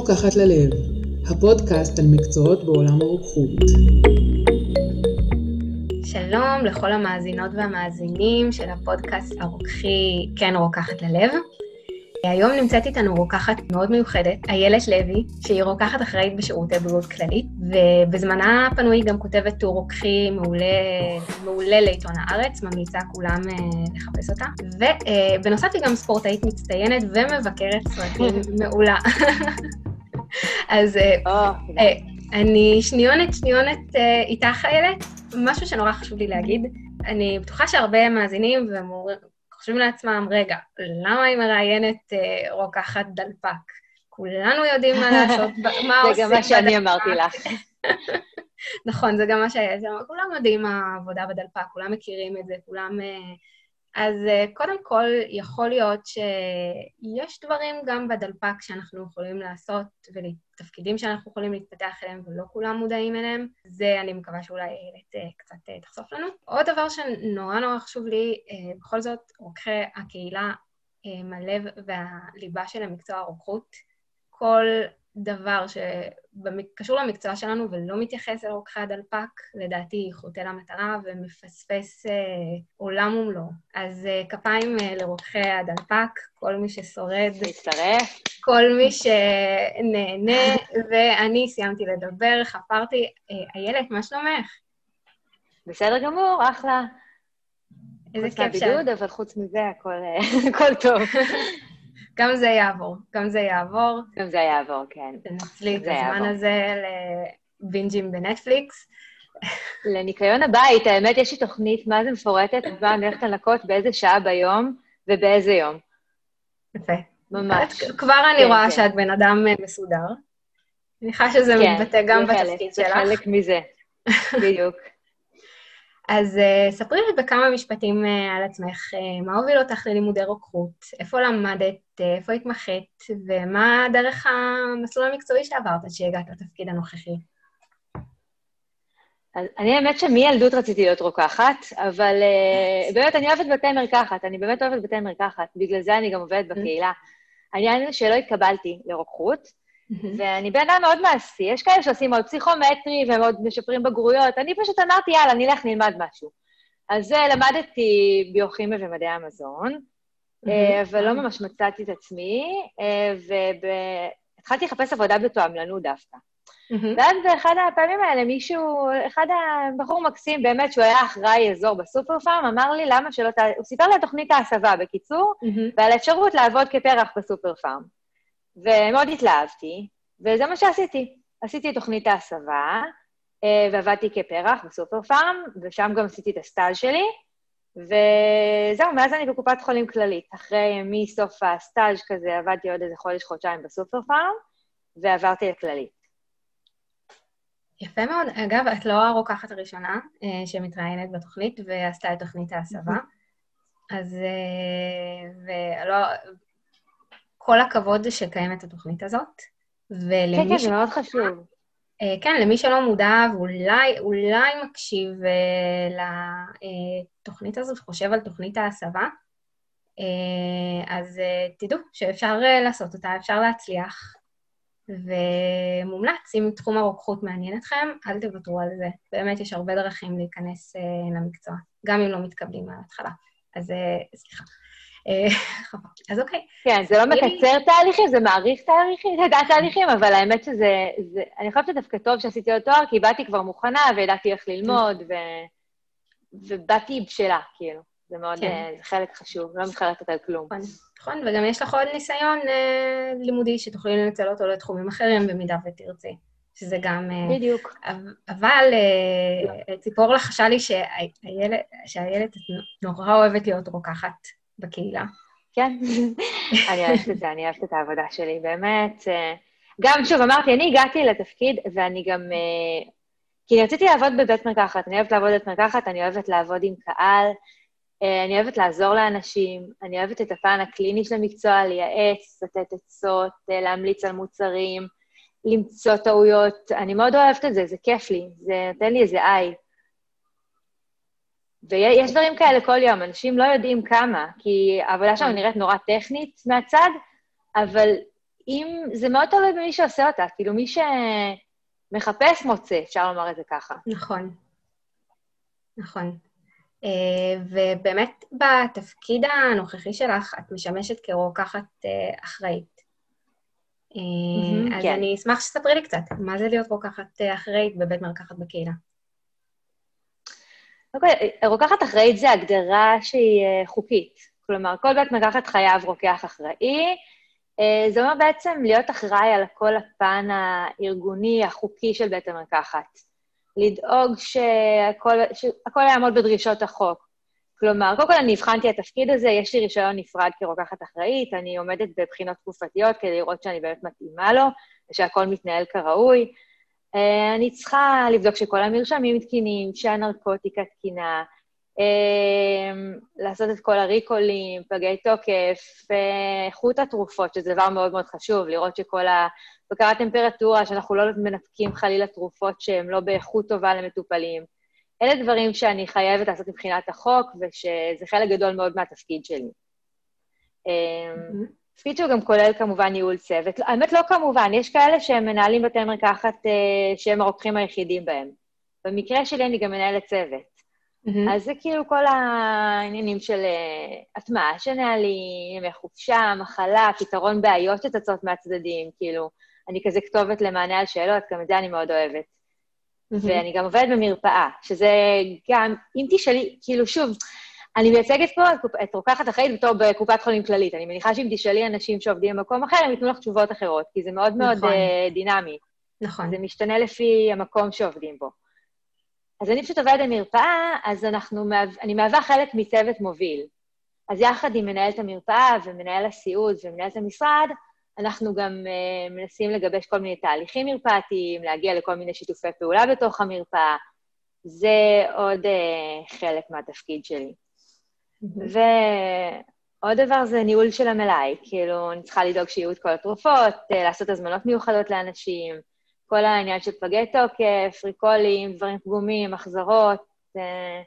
רוקחת ללב, הפודקאסט על מקצועות בעולם הרוקחות. שלום לכל המאזינות והמאזינים של הפודקאסט הרוקחי כן רוקחת ללב. היום נמצאת איתנו רוקחת מאוד מיוחדת, איילת לוי, שהיא רוקחת אחראית בשירותי בריאות כללית, ובזמנה הפנוי היא גם כותבת טור רוקחי מעולה, מעולה לעיתון הארץ, ממליצה כולם אה, לחפש אותה. ובנוסף היא גם ספורטאית מצטיינת ומבקרת סרטים מעולה. אז אה, אה, אני שניונת, שניונת איתך, איילת. משהו שנורא חשוב לי להגיד, אני בטוחה שהרבה מאזינים חושבים לעצמם, רגע, למה היא מראיינת אה, רוקחת דלפק? כולנו יודעים מה לעשות, מה עושים זה גם מה שאני אמרתי לך. נכון, זה גם מה שהיה, כולם יודעים מה העבודה בדלפק, כולם מכירים את זה, כולם... אז אה, קודם כל, יכול להיות שיש דברים גם בדלפק שאנחנו יכולים לעשות, ותפקידים שאנחנו יכולים להתפתח אליהם, ולא כולם מודעים אליהם. זה אני מקווה שאולי איילת אה, קצת אה, תחשוף לנו. עוד דבר שנורא נורא חשוב לי, בכל זאת, רוקחי הקהילה הם הלב והליבה של המקצוע הרוקחות. כל דבר שקשור למקצוע שלנו ולא מתייחס אל רוקחי הדלפק, לדעתי חוטא למטרה ומפספס אה, עולם ומלואו. אז אה, כפיים אה, לרוקחי הדלפק, כל מי ששורד. מצטרף. כל מי שנהנה, ואני סיימתי לדבר, חפרתי. אה, איילת, מה שלומך? בסדר גמור, אחלה. איזה כיף שאת. חוץ אבל חוץ מזה הכל, אה, הכל טוב. גם זה יעבור, גם זה יעבור. גם זה יעבור, כן. תנצלי את הזמן הזה לבינג'ים בנטפליקס. לניקיון הבית, האמת, יש לי תוכנית, מה זה מפורטת? מה אני הולכת לנקות באיזה שעה ביום ובאיזה יום. יפה. ממש. כבר אני כן, רואה כן. שאת בן אדם מסודר. אני מניחה שזה כן, מתבטא גם בתפקיד שלך. כן, זה חלק מזה, בדיוק. אז uh, ספרי לי בכמה משפטים uh, על עצמך, uh, מה הוביל אותך ללימודי רוקחות, איפה למדת, uh, איפה התמחית, ומה דרך המסלול המקצועי שעברת עד שהגעת לתפקיד הנוכחי. אז אני האמת שמילדות רציתי להיות רוקחת, אבל uh, באמת, אני אוהבת בתי מרקחת, אני באמת אוהבת בתי מרקחת, בגלל זה אני גם עובדת בקהילה. העניין הוא שלא התקבלתי לרוקחות, ואני בן אדם מאוד מעשי. יש כאלה שעושים עוד פסיכומטרי והם עוד משפרים בגרויות. אני פשוט אמרתי, יאללה, נלך נלמד משהו. אז למדתי ביוכימיה ומדעי המזון, אה, אבל לא ממש מצאתי את עצמי, אה, והתחלתי לחפש עבודה בתועמלנות דווקא. ואז באחד הפעמים האלה מישהו, אחד הבחור מקסים, באמת, שהוא היה אחראי אזור בסופר פארם, אמר לי, למה שלא ת... הוא סיפר לי על תוכנית ההסבה, בקיצור, ועל האפשרות לעבוד כפרח בסופר פארם. ומאוד התלהבתי, וזה מה שעשיתי. עשיתי תוכנית ההסבה, אה, ועבדתי כפרח בסופר פארם, ושם גם עשיתי את הסטאז' שלי, וזהו, מאז אני בקופת חולים כללית. אחרי, מסוף הסטאז' כזה, עבדתי עוד איזה חודש-חודשיים בסופר פארם, ועברתי לכללית. יפה מאוד. אגב, את לא הרוקחת הראשונה אה, שמתראיינת בתוכנית ועשתה את תוכנית ההסבה. אז... אה, ולא, כל הכבוד שקיימת התוכנית הזאת. ולמי כן, כן, זה מאוד חשוב. אה, כן, למי שלא מודע ואולי אולי מקשיב uh, לתוכנית הזאת, חושב על תוכנית ההסבה, אז תדעו שאפשר לעשות אותה, אפשר להצליח, ומומלץ, אם תחום הרוקחות מעניין אתכם, אל תוותרו על זה. באמת יש הרבה דרכים להיכנס למקצוע, גם אם לא מתקבלים מההתחלה. אז סליחה. אה, אז אוקיי. כן, זה לא מקצר תהליכים, זה מעריך תהליכים, תהליכים, אבל האמת שזה... זה, אני חושבת שדווקא טוב שעשיתי עוד תואר, כי באתי כבר מוכנה וידעתי איך ללמוד, ובאתי בשלה, כאילו. זה מאוד, כן. אה, זה חלק חשוב, לא מתחרטת על כלום. נכון, נכון, וגם יש לך עוד ניסיון אה, לימודי שתוכלי לנצל אותו לתחומים אחרים במידה ותרצי. שזה גם... אה, בדיוק. אבל אה, ציפור לחשה לי שהילד נורא אוהבת להיות רוקחת. בקהילה. כן, אני אוהבת את זה, אני אוהבת את העבודה שלי, באמת. אה, גם, שוב, אמרתי, אני הגעתי לתפקיד, ואני גם... אה, כי אני רציתי לעבוד בבית מרקחת, אני אוהבת לעבוד בבית מרקחת, אני אוהבת לעבוד עם קהל, אה, אני אוהבת לעזור לאנשים, אני אוהבת את הפן הקליני של המקצוע, לייעץ, לתת עצות, להמליץ על מוצרים, למצוא טעויות. אני מאוד אוהבת את זה, זה כיף לי, זה נותן לי איזה איי. ויש דברים כאלה כל יום, אנשים לא יודעים כמה, כי העבודה שלנו נראית נורא טכנית מהצד, אבל אם, זה מאוד תלוי במי שעושה אותה, כאילו מי שמחפש מוצא, אפשר לומר את זה ככה. נכון. נכון. Uh, ובאמת בתפקיד הנוכחי שלך, את משמשת כרוקחת uh, אחראית. Uh, אז כן. אני אשמח שתספרי לי קצת, מה זה להיות רוקחת אחראית בבית מרקחת בקהילה? אוקיי, רוקחת אחראית זה הגדרה שהיא אה, חוקית. כלומר, כל בית מרקחת חייב רוקח אחראי. אה, זה אומר בעצם להיות אחראי על כל הפן הארגוני, החוקי של בית המרקחת. לדאוג שהכל, שהכל יעמוד בדרישות החוק. כלומר, קודם כל אני הבחנתי את התפקיד הזה, יש לי רישיון נפרד כרוקחת אחראית, אני עומדת בבחינות תקופתיות כדי לראות שאני באמת מתאימה לו, ושהכול מתנהל כראוי. Uh, אני צריכה לבדוק שכל המרשמים תקינים, שהנרקוטיקה תקינה, uh, לעשות את כל הריקולים, פגי תוקף, uh, איכות התרופות, שזה דבר מאוד מאוד חשוב, לראות שכל הבקרת טמפרטורה, שאנחנו לא מנפקים חלילה תרופות שהן לא באיכות טובה למטופלים. אלה דברים שאני חייבת לעשות מבחינת החוק, ושזה חלק גדול מאוד מהתפקיד שלי. Uh, תפקיד שהוא גם כולל כמובן ניהול צוות. האמת, לא כמובן, יש כאלה שהם מנהלים בתי מרקחת אה, שהם הרוקחים היחידים בהם. במקרה שלי אני גם מנהלת צוות. Mm-hmm. אז זה כאילו כל העניינים של אה, הטמעה של נהלים, ימי חופשה, מחלה, פתרון בעיות שצצות מהצדדים, כאילו, אני כזה כתובת למענה על שאלות, גם את זה אני מאוד אוהבת. Mm-hmm. ואני גם עובדת במרפאה, שזה גם, אם תשאלי, כאילו, שוב, אני מייצגת פה את רוקחת אחראית בתור בקופת חולים כללית. אני מניחה שאם תשאלי אנשים שעובדים במקום אחר, הם ייתנו לך תשובות אחרות, כי זה מאוד מאוד נכון. uh, דינמי. נכון. זה משתנה לפי המקום שעובדים בו. אז אני פשוט עובדת במרפאה, אז אנחנו, אני מהווה חלק מצוות מוביל. אז יחד עם מנהלת המרפאה ומנהל הסיעוד ומנהלת המשרד, אנחנו גם uh, מנסים לגבש כל מיני תהליכים מרפאתיים, להגיע לכל מיני שיתופי פעולה בתוך המרפאה. זה עוד uh, חלק מהתפקיד שלי. ועוד דבר זה ניהול של המלאי, כאילו, אני צריכה לדאוג שיהיו את כל התרופות, אה, לעשות הזמנות מיוחדות לאנשים, כל העניין של פגי תוקף, ריקולים, דברים פגומים, החזרות. אה,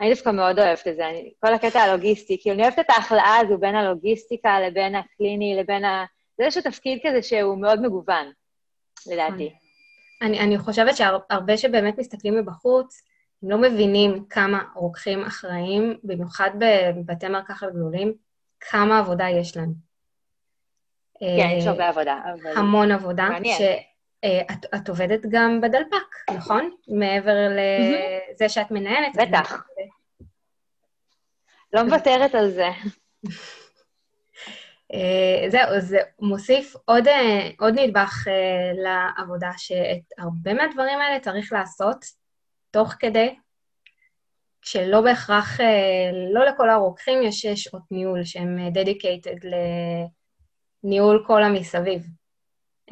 אני דווקא מאוד אוהבת את זה, אני, כל הקטע הלוגיסטי, כאילו, אני אוהבת את ההכלאה הזו בין הלוגיסטיקה לבין הקליני, לבין ה... זה איזשהו תפקיד כזה שהוא מאוד מגוון, לדעתי. אני, אני חושבת שהרבה שבאמת מסתכלים מבחוץ, הם לא מבינים כמה רוקחים אחראים, במיוחד בבתי מרקחת גדולים, כמה עבודה יש להם. כן, יש אה, הרבה עבודה. אבל... המון עבודה. מעניין. שאת את עובדת גם בדלפק, נכון? מעבר לזה שאת מנהלת. בטח. לא מוותרת על זה. אה, זהו, זה מוסיף עוד, אה, עוד נדבך אה, לעבודה, שאת הרבה מהדברים האלה צריך לעשות תוך כדי, שלא בהכרח, אה, לא לכל הרוקחים יש שעות ניהול שהם אה, dedicated לניהול כל המסביב.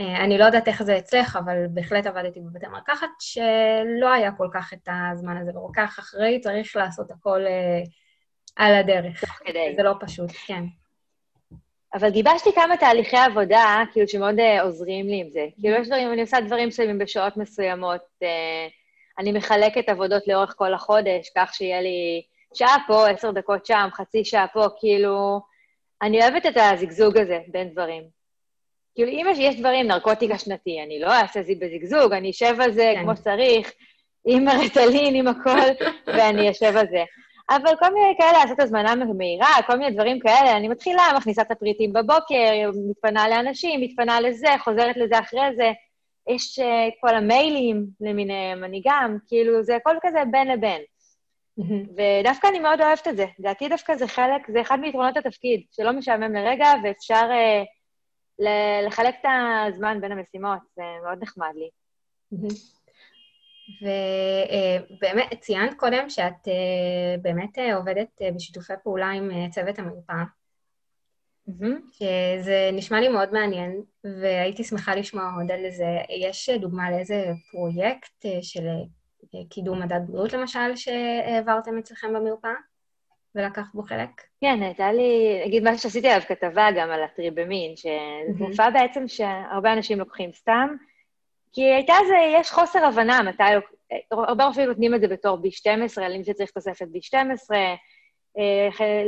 אה, אני לא יודעת איך זה אצלך, אבל בהחלט עבדתי בבתי מרקחת, שלא היה כל כך את הזמן הזה, ורוקח אחראי צריך לעשות הכל אה, על הדרך. תוך כדי. זה לא פשוט, כן. אבל גיבשתי כמה תהליכי עבודה, כאילו, שמאוד uh, עוזרים לי עם זה. כאילו, יש דברים, אני עושה דברים מסוימים בשעות מסוימות. Uh, אני מחלקת עבודות לאורך כל החודש, כך שיהיה לי שעה פה, עשר דקות שם, חצי שעה פה, כאילו... אני אוהבת את הזיגזוג הזה בין דברים. כאילו, אם יש, יש דברים, נרקוטיקה שנתי, אני לא אעשה את זה בזיגזוג, אני אשב על זה כן. כמו שצריך, עם הרטלין, עם הכל, ואני אשב על זה. אבל כל מיני כאלה, לעשות הזמנה מהירה, כל מיני דברים כאלה, אני מתחילה, מכניסה את הפריטים בבוקר, מתפנה לאנשים, מתפנה לזה, חוזרת לזה אחרי זה. יש uh, כל המיילים למיניהם, אני גם, כאילו, זה הכל כזה בין לבין. ודווקא אני מאוד אוהבת את זה. לדעתי דווקא זה חלק, זה אחד מיתרונות התפקיד, שלא משעמם לרגע, ואפשר uh, ל- לחלק את הזמן בין המשימות, זה מאוד נחמד לי. ובאמת, ציינת קודם שאת אה, באמת אה, עובדת אה, בשיתופי פעולה עם אה, צוות המרפאה, שזה נשמע לי מאוד מעניין, והייתי שמחה לשמוע עוד על זה. יש אה, דוגמה לאיזה פרויקט אה, של אה, קידום מדד בריאות, למשל, שהעברתם אצלכם במרפאה, ולקחת בו חלק? כן, הייתה לי, נגיד משהו שעשיתי עליו כתבה גם על הטריבמין, שזו. תרופה בעצם שהרבה אנשים לוקחים סתם, כי הייתה זה, יש חוסר הבנה מתי, הרבה רופאים נותנים את זה בתור B12, על מי שצריך תוספת B12, אה,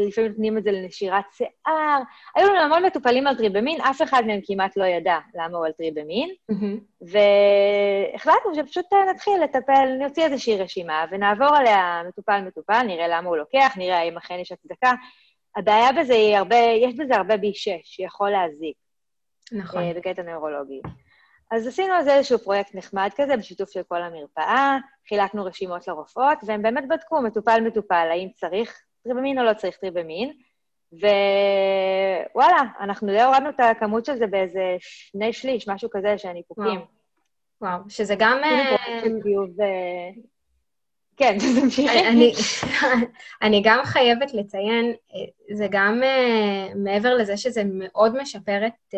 לפעמים נותנים את זה לנשירת שיער. היו לנו המון מטופלים על טריבמין, אף אחד מהם כמעט לא ידע למה הוא על טריבמין, והחלטנו שפשוט נתחיל לטפל, נוציא איזושהי רשימה ונעבור עליה מטופל-מטופל, נראה למה הוא לוקח, נראה האם אכן יש הצדקה. הבעיה בזה היא הרבה, יש בזה הרבה B6 שיכול להזיק. נכון. אה, בקטע נוירולוגי. אז עשינו על זה איזשהו פרויקט נחמד כזה, בשיתוף של כל המרפאה, חילקנו רשימות לרופאות, והם באמת בדקו מטופל-מטופל, האם צריך טריבמין או לא צריך טריבמין, ווואלה, אנחנו די הורדנו את הכמות של זה באיזה שני שליש, משהו כזה, של הניפוקים. וואו, שזה גם... אה, כן, תמשיכי. אני, אני גם חייבת לציין, אה, זה גם מעבר לזה שזה מאוד משפר את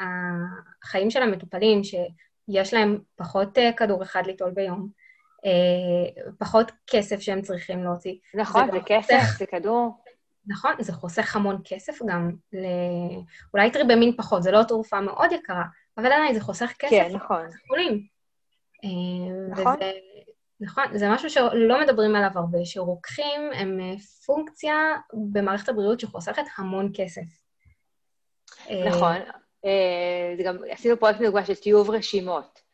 החיים של המטופלים, שיש להם פחות כדור אחד ליטול ביום, uh, פחות כסף שהם צריכים להוציא. נכון, זה, זה כסף, חוסך, זה כדור. נכון, זה חוסך המון כסף גם, ל... אולי טריבמין פחות, זה לא תרופה מאוד יקרה, אבל עדיין זה חוסך כסף. כן, נכון. חולים. נכון. וזה, נכון, זה משהו שלא מדברים עליו הרבה, שרוקחים הם אה, פונקציה במערכת הבריאות שחוסכת המון כסף. נכון. אה, זה גם, עשינו פרויקט מדוגמה של טיוב רשימות.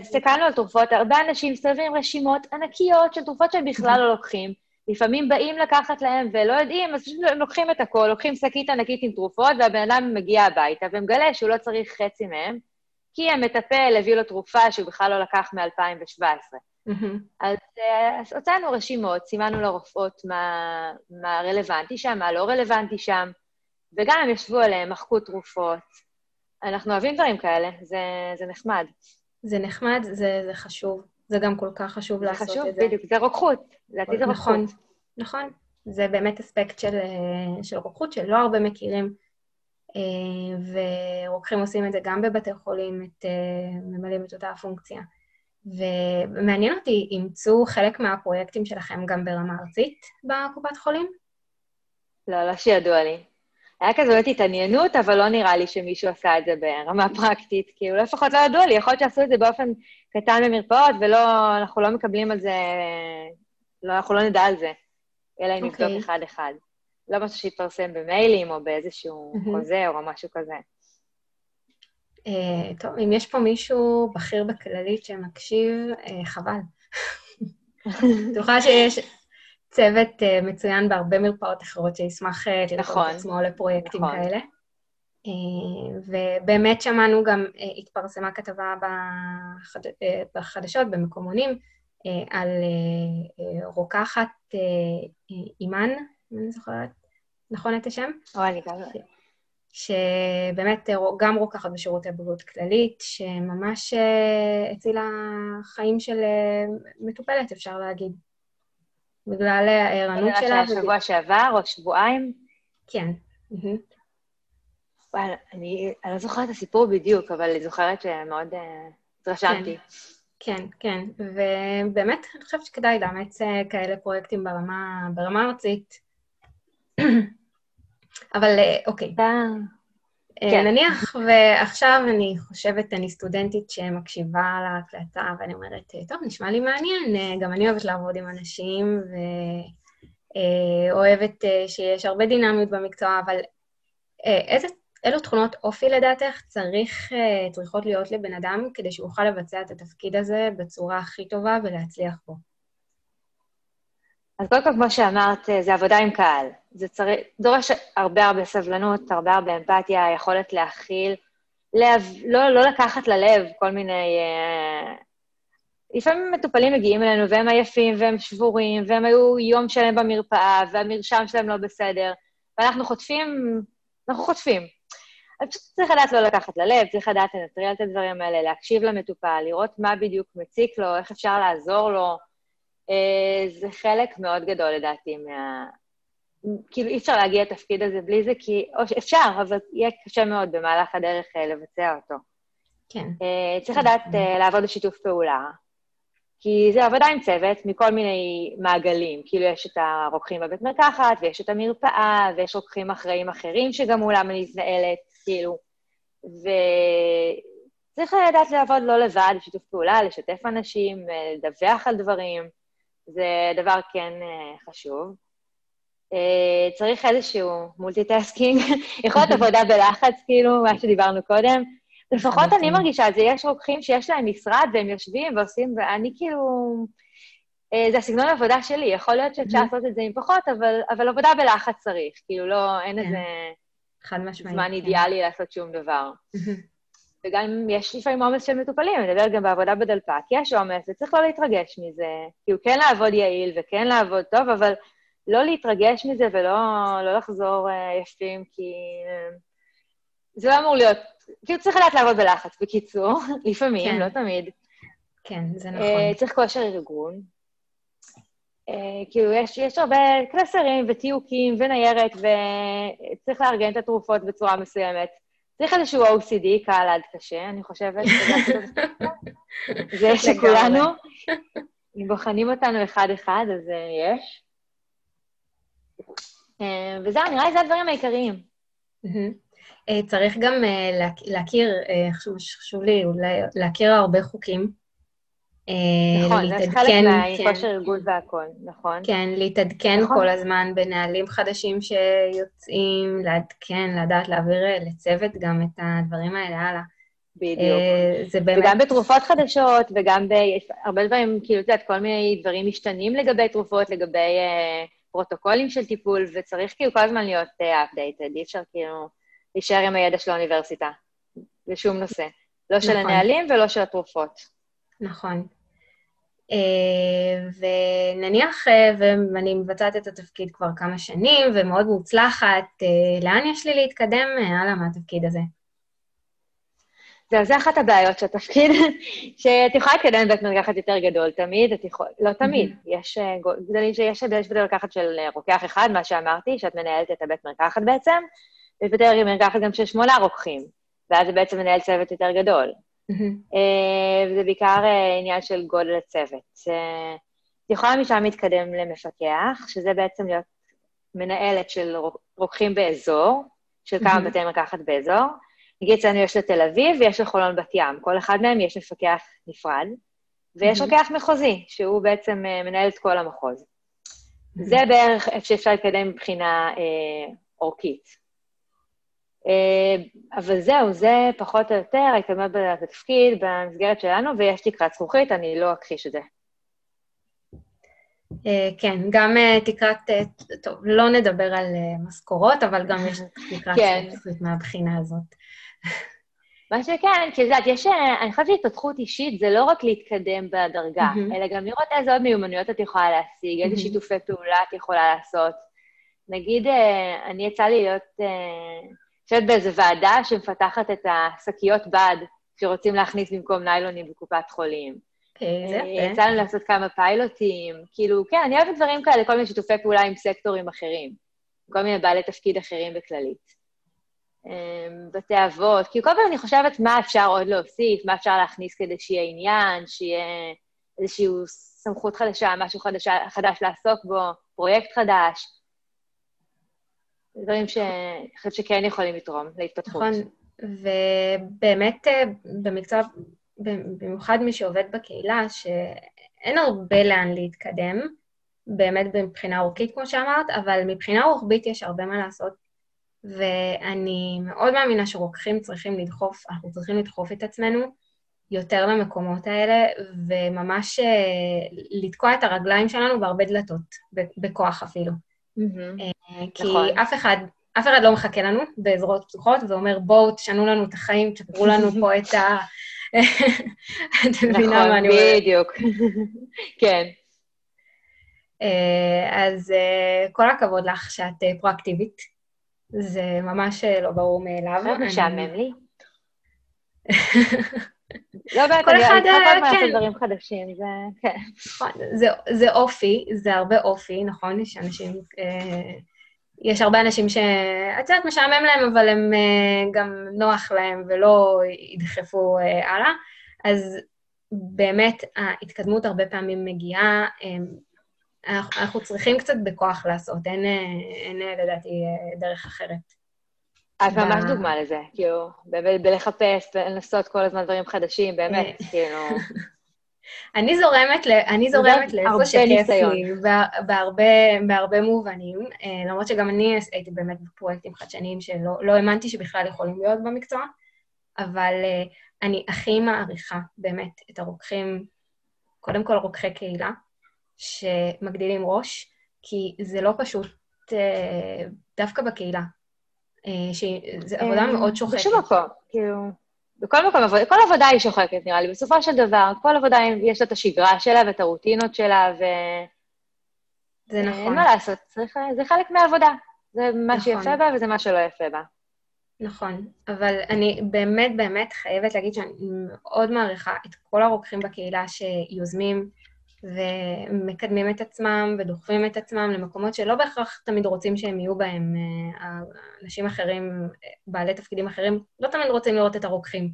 הסתכלנו על תרופות, הרבה אנשים מסתובבים רשימות ענקיות של תרופות שהם בכלל לא לוקחים. לפעמים באים לקחת להם ולא יודעים, אז פשוט הם לוקחים את הכל, לוקחים שקית ענקית עם תרופות, והבן אדם מגיע הביתה ומגלה שהוא לא צריך חצי מהם, כי המטפל הביא לו תרופה שהוא בכלל לא לקח מ-2017. אז, אה, אז הוצאנו רשימות, סימנו לרופאות מה, מה רלוונטי שם, מה לא רלוונטי שם, וגם הם ישבו עליהם, מחקו תרופות. אנחנו אוהבים דברים כאלה, זה, זה נחמד. זה נחמד, זה, זה חשוב. זה גם כל כך חשוב לעשות חשוב, את זה. חשוב, בדיוק, זה רוקחות. לדעתי זה רוקחות. נכון, נכון. זה באמת אספקט של, אה, של רוקחות שלא הרבה מכירים, אה, ורוקחים עושים את זה גם בבתי חולים, את, ממלאים את אותה הפונקציה. ומעניין אותי, אימצו חלק מהפרויקטים שלכם גם ברמה ארצית בקופת חולים? לא, לא שידוע לי. היה כזה באמת התעניינות, אבל לא נראה לי שמישהו עשה את זה ברמה פרקטית. כאילו, לפחות לא ידוע לי, יכול להיות שעשו את זה באופן קטן במרפאות, ואנחנו לא מקבלים על זה, לא, אנחנו לא נדע על זה, אלא אם נבדוק okay. אוקיי. אחד-אחד. לא משהו שיתפרסם במיילים או באיזשהו mm-hmm. חוזה או משהו כזה. Uh, טוב, אם יש פה מישהו בכיר בכללית שמקשיב, uh, חבל. בטוחה שיש צוות uh, מצוין בהרבה מרפאות אחרות שישמח uh, לראות נכון, את עצמו לפרויקטים נכון. כאלה. Uh, ובאמת שמענו גם, uh, התפרסמה כתבה בחד... בחדשות, במקומונים, uh, על uh, uh, רוקחת uh, אימן, אם אני זוכרת נכון את השם? או, אני גם לא... שבאמת גם רוקחת בשירותי בריאות כללית, שממש אה, הצילה חיים של אה, מטופלת, אפשר להגיד. בגלל הערנות שלה. זה היה שבוע שעבר או שבועיים? כן. וואלה, אני, אני לא זוכרת את הסיפור בדיוק, אבל אני זוכרת שמאוד אה, התרשמתי. כן, כן, ובאמת, אני חושבת שכדאי לאמץ כאלה פרויקטים ברמה, ברמה ארצית. אבל אה, אוקיי. אה, כן. נניח, ועכשיו אני חושבת, אני סטודנטית שמקשיבה להקלטה, ואני אומרת, טוב, נשמע לי מעניין, אה, גם אני אוהבת לעבוד עם אנשים, ואוהבת שיש הרבה דינמיות במקצוע, אבל איזה, אילו תכונות אופי לדעתך צריך, צריכות להיות לבן אדם כדי שהוא יוכל לבצע את התפקיד הזה בצורה הכי טובה ולהצליח בו? אז קודם כל, כמו שאמרת, זה עבודה עם קהל. זה צריך, דורש הרבה הרבה סבלנות, הרבה הרבה אמפתיה, יכולת להכיל, לב, לא, לא לקחת ללב כל מיני... אה, לפעמים מטופלים מגיעים אלינו והם עייפים והם שבורים, והם היו יום שלם במרפאה, והמרשם שלהם לא בסדר, ואנחנו חוטפים, אנחנו חוטפים. אז פשוט צריך לדעת לא לקחת ללב, צריך לדעת לנטרל את הדברים האלה, להקשיב למטופל, לראות מה בדיוק מציק לו, איך אפשר לעזור לו. אה, זה חלק מאוד גדול, לדעתי, מה... כאילו, אי אפשר להגיע לתפקיד הזה בלי זה, כי... או שאפשר, אבל יהיה קשה מאוד במהלך הדרך אה, לבצע אותו. כן. אה, צריך לדעת לעבוד בשיתוף פעולה, כי זה עבודה עם צוות מכל מיני מעגלים. כאילו, יש את הרוקחים בבית מרקחת, ויש את המרפאה, ויש רוקחים אחראים אחרים שגם מולם אני מתנהלת, כאילו. וצריך לדעת לעבוד לא לבד, בשיתוף פעולה, לשתף אנשים, לדווח על דברים. זה דבר כן אה, חשוב. אה, צריך איזשהו multitasking, יכול להיות עבודה בלחץ, כאילו, מה שדיברנו קודם. לפחות אני מרגישה את זה, יש רוקחים שיש להם משרד והם יושבים ועושים, ואני כאילו... אה, זה הסגנון העבודה שלי, יכול להיות שאפשר לעשות את זה עם פחות, אבל, אבל עבודה בלחץ צריך, כאילו לא, אין איזה זמן כן. אידיאלי לעשות שום דבר. וגם אם יש לפעמים עומס של מטופלים, אני מדברת גם בעבודה בדלפק, יש עומס, וצריך לא להתרגש מזה. כאילו, כן לעבוד יעיל וכן לעבוד טוב, אבל לא להתרגש מזה ולא לא לחזור uh, יפים, כי uh, זה לא אמור להיות... כאילו, צריך לדעת לעבוד בלחץ, בקיצור, לפעמים, כן. לא תמיד. כן, זה נכון. Uh, צריך כושר ארגון. Uh, כאילו, יש, יש הרבה קלסרים וטיוקים וניירת, וצריך לארגן את התרופות בצורה מסוימת. צריך איזשהו OCD, קל עד קשה, אני חושבת. זה שכולנו, אם בוחנים אותנו אחד-אחד, אז uh, יש. אה, וזהו, נראה לי זה הדברים העיקריים. אה, צריך גם אה, להכיר, חשוב לי אולי להכיר הרבה חוקים. נכון, זה חלק מהכושר כן. ארגון והכול, נכון. כן, להתעדכן נכון. כל הזמן בנהלים חדשים שיוצאים, לעדכן, לדעת להעביר לצוות גם את הדברים האלה הלאה. בדיוק. זה באמת... וגם בתרופות חדשות, וגם בהרבה דברים, כאילו, את יודעת, כל מיני דברים משתנים לגבי תרופות, לגבי... פרוטוקולים של טיפול, וצריך כאילו כל הזמן להיות updated, אי אפשר כאילו להישאר עם הידע של האוניברסיטה בשום נושא. לא נכון. של הנהלים ולא של התרופות. נכון. Uh, ונניח, uh, ואני מבצעת את התפקיד כבר כמה שנים, ומאוד מוצלחת, uh, לאן יש לי להתקדם הלאה מהתפקיד הזה? זהו, זה אחת הבעיות של התפקיד, שאת יכולה להתקדם בבית מרקחת יותר גדול תמיד, את יכולה, לא תמיד, יש גדולים שיש בית מרקחת של אה, רוקח אחד, מה שאמרתי, שאת מנהלת את הבית מרקחת בעצם, יש בית מרקחת גם של שמונה רוקחים, ואז זה בעצם מנהל צוות יותר גדול. אה, וזה בעיקר אה, עניין של גודל הצוות. את יכולה משם להתקדם למפקח, שזה בעצם להיות מנהלת של רוקחים באזור, של כמה בתי מרקחת באזור, נגיד אצלנו יש לתל אביב ויש לחולון בת ים, כל אחד מהם יש מפקח נפרד, ויש רוקח מחוזי, שהוא בעצם אה, מנהל את כל המחוז. זה בערך איפה שאפשר להתקדם מבחינה אה, אורכית. אה, אבל זהו, זה פחות או יותר ההתקדמות בתפקיד, במסגרת שלנו, ויש תקרת זכוכית, אני לא אכחיש את זה. Uh, כן, גם uh, תקרת, טוב, לא נדבר על משכורות, אבל גם יש תקרת כן. זכוכית מהבחינה הזאת. מה שכן, כי את יודעת, יש, אני חושבת שהתפתחות אישית זה לא רק להתקדם בדרגה, mm-hmm. אלא גם לראות איזה עוד מיומנויות את יכולה להשיג, איזה mm-hmm. שיתופי פעולה את יכולה לעשות. נגיד, אה, אני יצא לי להיות, יושבת אה, באיזו ועדה שמפתחת את השקיות בד שרוצים להכניס במקום ניילונים בקופת חולים. אוקיי, זה אה, יפה. יצא לנו לעשות כמה פיילוטים, כאילו, כן, אני אוהבת דברים כאלה, כל מיני שיתופי פעולה עם סקטורים אחרים, כל מיני בעלי תפקיד אחרים בכללית. אמ, בתי אבות, כי כל פעם אני חושבת מה אפשר עוד להוסיף, מה אפשר להכניס כדי שיהיה עניין, שיהיה איזושהי סמכות חדשה, משהו חדש, חדש לעסוק בו, פרויקט חדש. דברים שאני חושבת שכן יכולים לתרום להתפתחות. נכון, ובאמת אה, במקצוע, במיוחד מי שעובד בקהילה, שאין הרבה לאן להתקדם, באמת מבחינה אורכית, כמו שאמרת, אבל מבחינה רוחבית יש הרבה מה לעשות. ואני מאוד מאמינה שרוקחים צריכים לדחוף, אנחנו צריכים לדחוף את עצמנו יותר למקומות האלה, וממש אה, לתקוע את הרגליים שלנו בהרבה דלתות, בכוח אפילו. Mm-hmm. כי נכון. אף אחד, אף אחד לא מחכה לנו בזרועות פתוחות ואומר, בואו תשנו לנו את החיים, תשפרו לנו פה את ה... את מבינה מה אני אומרת. נכון, בדיוק. כן. אה, אז כל הכבוד לך שאת פרואקטיבית. זה ממש אה, לא ברור מאליו. משעמם לי. לא באמת, אני צריכה כל הזמן לעשות. דברים חדשים, זה... כן. נכון, זה אופי, זה הרבה אופי, נכון? יש אנשים... אה, יש הרבה אנשים שאת יודעת, משעמם להם, אבל הם אה, גם נוח להם ולא ידחפו הלאה. אז באמת, ההתקדמות הרבה פעמים מגיעה אנחנו, אנחנו צריכים קצת בכוח לעשות, אין, אין לדעתי דרך אחרת. את ממש דוגמה לזה, כאילו, באמת בלחפש, לנסות כל הזמן דברים חדשים, באמת, כאילו... אני זורמת, ל, אני זורמת לאיפה שכיף. לי, בה- בהרבה, בהרבה מובנים, אה, למרות שגם אני הייתי באמת בפרויקטים חדשניים שלא לא האמנתי שבכלל יכולים להיות במקצוע, אבל אה, אני הכי מעריכה באמת את הרוקחים, קודם כל רוקחי קהילה, שמגדילים ראש, כי זה לא פשוט אה, דווקא בקהילה. אה, שזו עבודה אה, מאוד שוחקת. בשום מקום, כאילו... בכל מקום, כל עבודה היא שוחקת, נראה לי. בסופו של דבר, כל עבודה יש לה את השגרה שלה ואת הרוטינות שלה, ואין זה נכון. מה לעשות, צריך, זה חלק מהעבודה. זה מה נכון. שיפה בה וזה מה שלא יפה בה. נכון, אבל אני באמת באמת חייבת להגיד שאני מאוד מעריכה את כל הרוקחים בקהילה שיוזמים ומקדמים את עצמם ודוחפים את עצמם למקומות שלא בהכרח תמיד רוצים שהם יהיו בהם. אנשים אחרים, בעלי תפקידים אחרים, לא תמיד רוצים לראות את הרוקחים.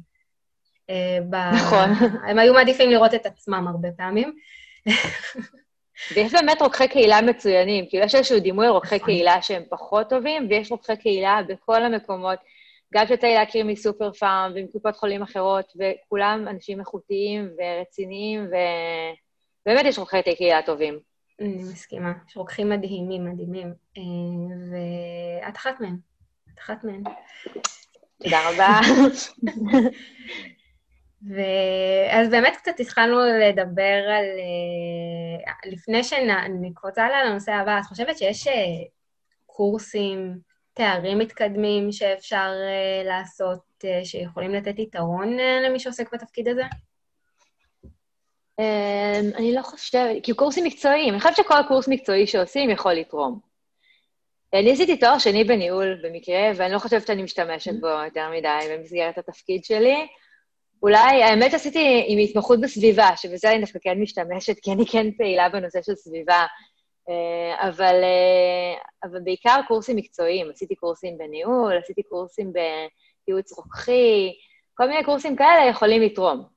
נכון. הם היו מעדיפים לראות את עצמם הרבה פעמים. ויש באמת רוקחי קהילה מצוינים, כאילו יש איזשהו דימוי רוקחי נכון. קהילה שהם פחות טובים, ויש רוקחי קהילה בכל המקומות, גם שיוצא לי להכיר מסופר פארם ועם קופות חולים אחרות, וכולם אנשים איכותיים ורציניים, ובאמת יש רוקחי קהילה טובים. אני מסכימה. יש רוקחים מדהימים, מדהימים. אה, ואת אחת מהם. את אחת מהם. תודה רבה. ואז באמת קצת התחלנו לדבר על... אה, לפני שנקפוץ הלאה לנושא הבא, את חושבת שיש אה, קורסים, תארים מתקדמים שאפשר לעשות, שיכולים לתת יתרון למי שעוסק בתפקיד הזה? אמ, אני לא חושבת, כי קורסים מקצועיים, אני חושבת שכל קורס מקצועי שעושים יכול לתרום. אני עשיתי תואר שני בניהול במקרה, ואני לא חושבת שאני משתמשת בו יותר מדי במסגרת התפקיד שלי. אולי, האמת עשיתי עם התמחות בסביבה, שבזה אני דווקא כן משתמשת, כי אני כן פעילה בנושא של סביבה. אה, אבל, אה, אבל בעיקר קורסים מקצועיים. עשיתי קורסים בניהול, עשיתי קורסים בייעוץ רוקחי, כל מיני קורסים כאלה יכולים לתרום.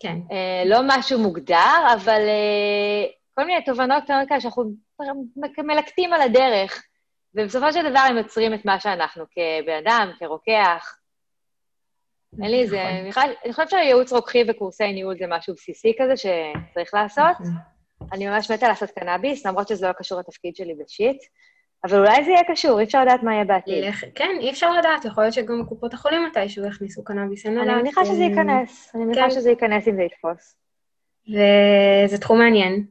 כן. אה, לא משהו מוגדר, אבל אה, כל מיני תובנות כאלה שאנחנו מלקטים על הדרך, ובסופו של דבר הם יוצרים את מה שאנחנו כבן אדם, כרוקח. אין לי איזה... נכון. אני חושבת- שייעוץ רוקחי וקורסי ניהול זה משהו בסיסי כזה שצריך לעשות. נכון. אני ממש מתה לעשות קנאביס, למרות שזה לא קשור לתפקיד שלי בשיט, אבל אולי זה יהיה קשור, אי אפשר לדעת מה יהיה בעתיד. לך- כן, אי אפשר לדעת, יכול להיות שגם קופות החולים מתישהו יכניסו קנאביס, אין לדעת. אני מניחה שזה אה, ייכנס, אני מניחה כן. שזה ייכנס אם זה יתפוס. וזה תחום מעניין,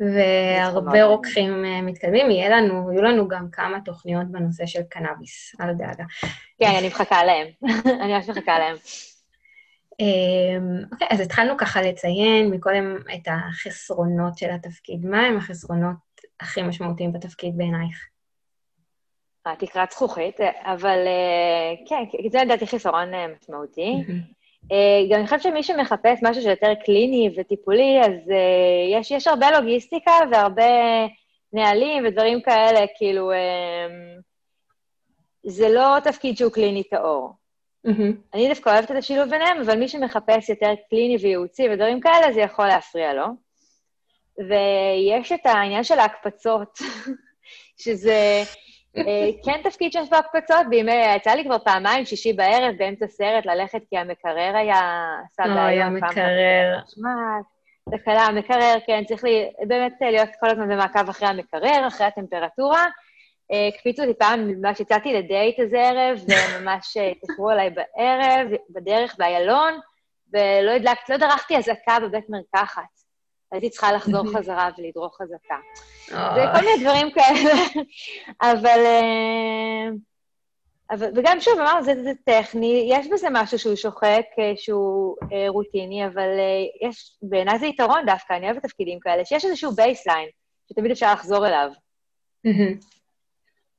והרבה. רוקחים אה, מתקדמים. יהיה לנו, יהיו לנו גם כמה תוכניות בנושא של קנאביס, אל דאגה. כן, אני מחכה להם. אני ממש מחכה להם. אמ, אוקיי, אז התחלנו ככה לציין מקודם את החסרונות של התפקיד. מה הם החסרונות הכי משמעותיים בתפקיד בעינייך? התקרת זכוכית, אבל אה, כן, זה לדעתי חיסרון אה, משמעותי. אה, גם אני חושבת שמי שמחפש משהו שיותר קליני וטיפולי, אז יש, יש הרבה לוגיסטיקה והרבה נהלים ודברים כאלה, כאילו, זה לא תפקיד שהוא קליני טהור. מהמם. אני דווקא אוהבת את השילוב ביניהם, אבל מי שמחפש יותר קליני וייעוצי ודברים כאלה, זה יכול להפריע לו. ויש את העניין של ההקפצות, שזה כן תפקיד שיש בו הקפצות, בימי, יצא לי כבר פעמיים, שישי בערב, באמצע סרט, ללכת, כי המקרר היה, בעיות. המקרר. חשמל, תקלה, המקרר, כן, צריך לי באמת להיות כל הזמן במעקב אחרי המקרר, אחרי הטמפרטורה. אה, הקפיצו אותי פעם, ממש יצאתי לדייט איזה ערב, וממש אה, התקשרו עליי בערב, בדרך באיילון, ולא הדלקת, לא דרכתי אזעקה בבית מרקחת. הייתי צריכה לחזור חזרה ולדרוך אזעקה. זה כל מיני דברים כאלה, אבל... אה, אבל, וגם שוב, אמרנו, זה, זה טכני, יש בזה משהו שהוא שוחק, אה, שהוא אה, רוטיני, אבל אה, יש, בעיניי זה יתרון דווקא, אני אוהבת תפקידים כאלה, שיש איזשהו baseline, שתמיד אפשר לחזור אליו.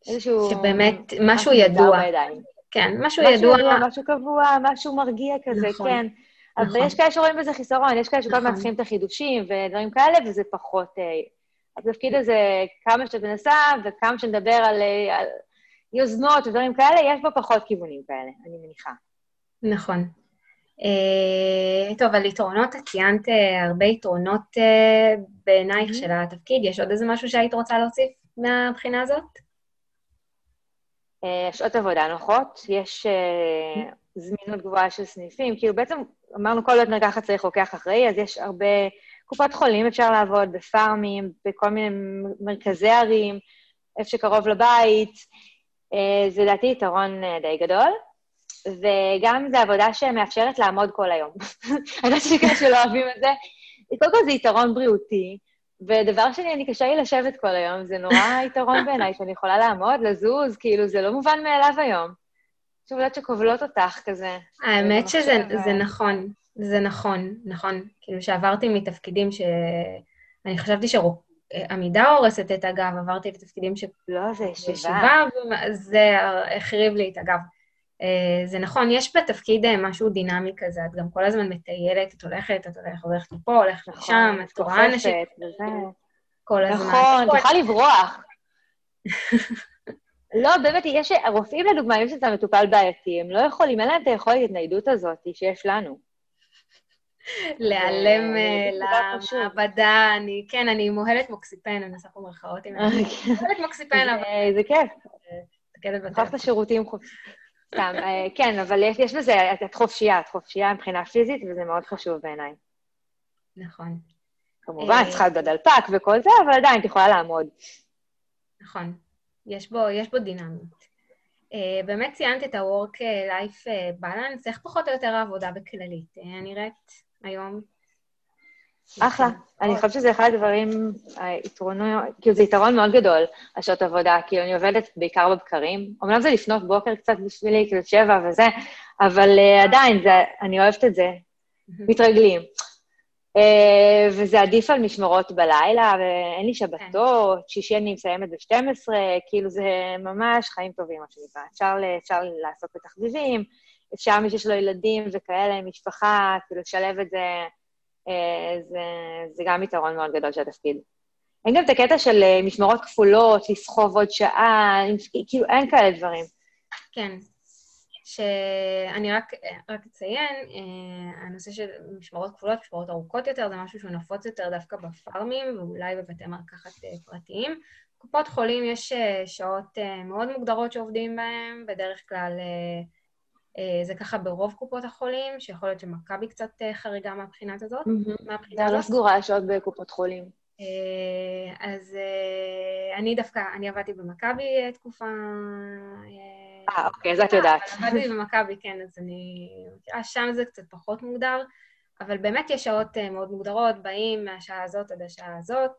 איזשהו... שבאמת, משהו ידוע. כן, משהו משהו ידוע. ידוע, משהו קבוע, משהו מרגיע כזה, נכון, כן. אבל נכון. יש כאלה שרואים בזה חיסרון, יש כאלה שכל הזמן נכון. צריכים את החידושים ודברים כאלה, וזה פחות... אה, התפקיד הזה, כמה שאת מנסה וכמה שנדבר על, אה, על יוזמות ודברים כאלה, יש בו פחות כיוונים כאלה, אני מניחה. נכון. אה, טוב, על יתרונות, את ציינת הרבה יתרונות בעינייך Mhm. של התפקיד. יש עוד איזה משהו שהיית רוצה להוסיף מהבחינה הזאת? שעות עבודה נוחות, יש אה, זמינות גבוהה של סניפים, כאילו בעצם אמרנו כל בית מרקחת צריך רוקח אחראי, אז יש הרבה קופות חולים אפשר לעבוד, בפארמים, בכל מיני מרכזי ערים, איפה שקרוב לבית. אה, זה לדעתי יתרון אה, די גדול, וגם זו עבודה שמאפשרת לעמוד כל היום. אני יודעת שכאלה שלא אוהבים את זה. קודם כל זה יתרון בריאותי, ודבר שני, אני קשה לי לשבת כל היום, זה נורא יתרון בעיניי, שאני יכולה לעמוד, לזוז, כאילו, זה לא מובן מאליו היום. יש עבודות שכובלות אותך כזה. האמת שזה נכון, זה נכון, נכון. כאילו, שעברתי מתפקידים ש... אני חשבתי שעמידה הורסת את הגב, עברתי לתפקידים ש... לא, זה ישיבה. זה החריב לי את הגב. אה, זה נכון, יש בתפקיד אה, משהו דינמי כזה, את גם כל הזמן מטיילת, את הולכת, את הולכת, הולכת לפה, הולכת נכון, לשם, את רואה אנשים כל הזמן. נכון, את יכולה לברוח. לא, באמת, יש... רופאים, לדוגמה, אם שאתה מטופל בעייתי, הם לא יכולים, אין להם את היכולת ההתניידות הזאת שיש לנו. להיעלם אה, למעבדה, אני, כן, אני מוהלת מוקסיפן, אני עושה פה מרכאות עם... מוהלת מוקסיפן, אבל... זה כיף. לקחת את השירותים חופשי. סתם, אה, כן, אבל יש בזה, את חופשייה, את חופשייה מבחינה פיזית, וזה מאוד חשוב בעיניי. נכון. כמובן, אה, צריכה להיות בדלפק וכל זה, אבל עדיין את יכולה לעמוד. נכון. יש בו, יש בו דינמיות. Uh, באמת ציינת את ה-work-life balance, איך פחות או יותר העבודה בכללית נראית היום? אחלה. אני חושבת שזה אחד הדברים, היתרונות, כאילו זה יתרון מאוד גדול, השעות עבודה, כאילו אני עובדת בעיקר בבקרים. אמנם זה לפנות בוקר קצת בשבילי, כאילו שבע וזה, אבל uh, עדיין, זה, אני אוהבת את זה. מתרגלים. Uh, וזה עדיף על משמרות בלילה, ואין לי שבתות, שישי אני מסיימת ב-12, כאילו זה ממש חיים טובים, מה שנקרא. אפשר, אפשר לעסוק בתחביבים, אפשר מי שיש לו ילדים וכאלה, משפחה, כאילו לשלב את זה אה, זה, זה גם יתרון מאוד גדול של התפקיד. אין גם את הקטע של אה, משמרות כפולות, לסחוב עוד שעה, כאילו אין כאלה דברים. כן. שאני רק, רק אציין, אה, הנושא של משמרות כפולות, משמרות ארוכות יותר, זה משהו שהוא נפוץ יותר דווקא בפארמים ואולי בבתי מרקחת פרטיים. קופות חולים יש שעות מאוד מוגדרות שעובדים בהן, בדרך כלל אה, זה ככה ברוב קופות החולים, שיכול להיות שמכבי קצת אה, חריגה מהבחינת הזאת. מהבחינה הזאת. לא סגורה, יש עוד בקופות חולים. אה, אז אני דווקא, אני עבדתי במכבי תקופה... אה, אוקיי, אז את יודעת. עבדתי במכבי, כן, אז אני מכירה, שם זה קצת פחות מוגדר, אבל באמת יש שעות מאוד מוגדרות, באים מהשעה הזאת עד השעה הזאת,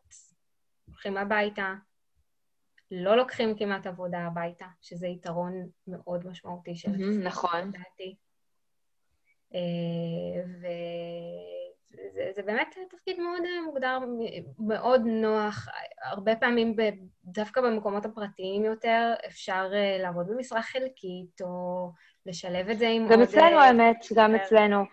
הולכים הביתה, לא לוקחים כמעט עבודה הביתה, שזה יתרון מאוד משמעותי של נכון. אה, וזה באמת תפקיד מאוד אה, מוגדר, מאוד נוח. הרבה פעמים, דווקא במקומות הפרטיים יותר, אפשר אה, לעבוד במשרה חלקית, או לשלב את זה עם גם עוד... גם אצלנו, האמת, גם אצלנו.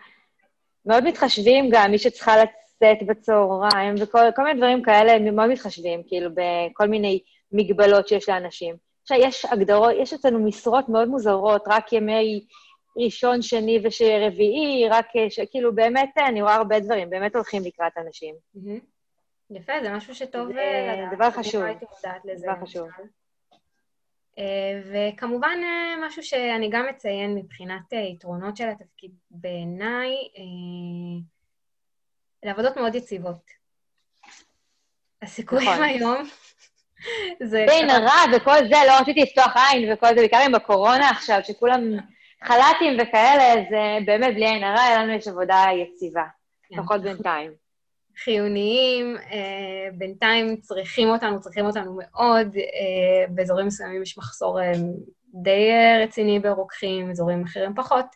מאוד מתחשבים גם, מי שצריכה לצאת בצהריים, וכל מיני דברים כאלה, הם מאוד מתחשבים, כאילו, בכל מיני... מגבלות שיש לאנשים. עכשיו, יש הגדרות, יש אצלנו משרות מאוד מוזרות, רק ימי ראשון, שני ורביעי, רק, ש... כאילו, באמת, אני רואה הרבה דברים, באמת הולכים לקראת אנשים. יפה, זה משהו שטוב לדעת. דבר חשוב. דבר חשוב. אה, וכמובן, אה, משהו שאני גם אציין מבחינת אה, יתרונות של התפקיד בעיניי, אלה עבודות מאוד יציבות. הסיכויים נכון. היום בין הרע וכל זה, לא רציתי לפתוח עין וכל זה, בעיקר עם הקורונה עכשיו, שכולם חל"תים וכאלה, זה באמת בלי עין הרע, לנו יש עבודה יציבה, כן. לפחות בינתיים. חיוניים, אה, בינתיים צריכים אותנו, צריכים אותנו מאוד. אה, באזורים מסוימים יש מחסור אה, די רציני ברוקחים, אזורים אחרים פחות.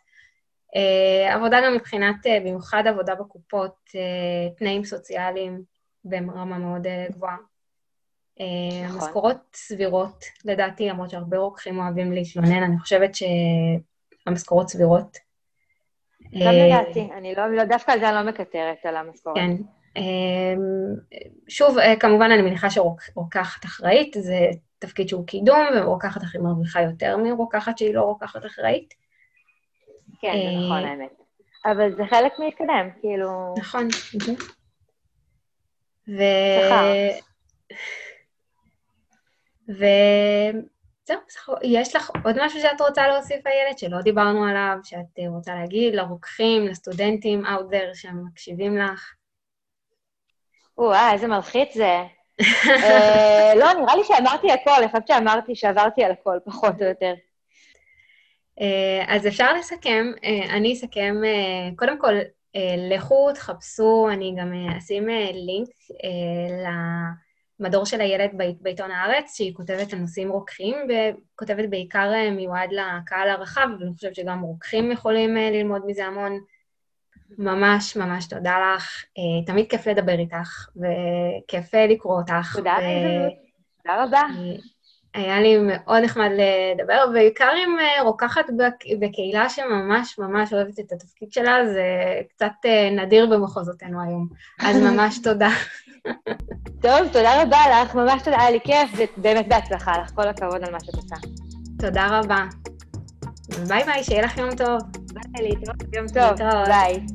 עבודה גם מבחינת, במיוחד עבודה בקופות, תנאים סוציאליים ברמה מאוד גבוהה. אה, נכון. המשכורות סבירות, לדעתי, למרות שהרבה רוקחים אוהבים להתלונן, אני חושבת שהמשכורות סבירות. גם אה, לדעתי, אני לא, לא, דווקא על זה אני לא מקטרת, על המשכורת. כן. אה, שוב, כמובן, אני מניחה שרוקחת אחראית, זה תפקיד שהוא קידום, ורוקחת אחראית מרוויחה יותר מרוקחת שהיא לא רוקחת אחראית. כן, זה נכון, האמת. אבל זה חלק להתקדם, כאילו... נכון. ו... זהו, יש לך עוד משהו שאת רוצה להוסיף, איילת, שלא דיברנו עליו, שאת אה, רוצה להגיד לרוקחים, לסטודנטים out there שמקשיבים לך? או-אה, איזה מלחיץ זה. אה, לא, נראה לי שאמרתי הכל, אני חושבת שאמרתי שעברתי על הכל, פחות או יותר. אה, אז אפשר לסכם, אני אסכם, קודם כל, לכו, תחפשו, אני גם אשים לינק מדור של הילד בעיתון הארץ, שהיא כותבת על נושאים רוקחים, וכותבת בעיקר אה, מיועד לקהל הרחב, ואני חושבת שגם רוקחים יכולים אה, ללמוד מזה המון. ממש ממש תודה לך, אה, תמיד כיף לדבר איתך, וכיף לקרוא אותך. תודה, ו... תודה רבה. היה לי מאוד נחמד לדבר, בעיקר עם רוקחת בקהילה שממש ממש אוהבת את התפקיד שלה, זה קצת נדיר במחוזותינו היום. אז ממש תודה. טוב, תודה רבה לך, ממש תודה, היה לי כיף, ובאמת בהצלחה לך, כל הכבוד על מה שאת עושה. תודה רבה. ביי ביי, שיהיה לך יום טוב. ביי, להתראות, יום טוב, ביי.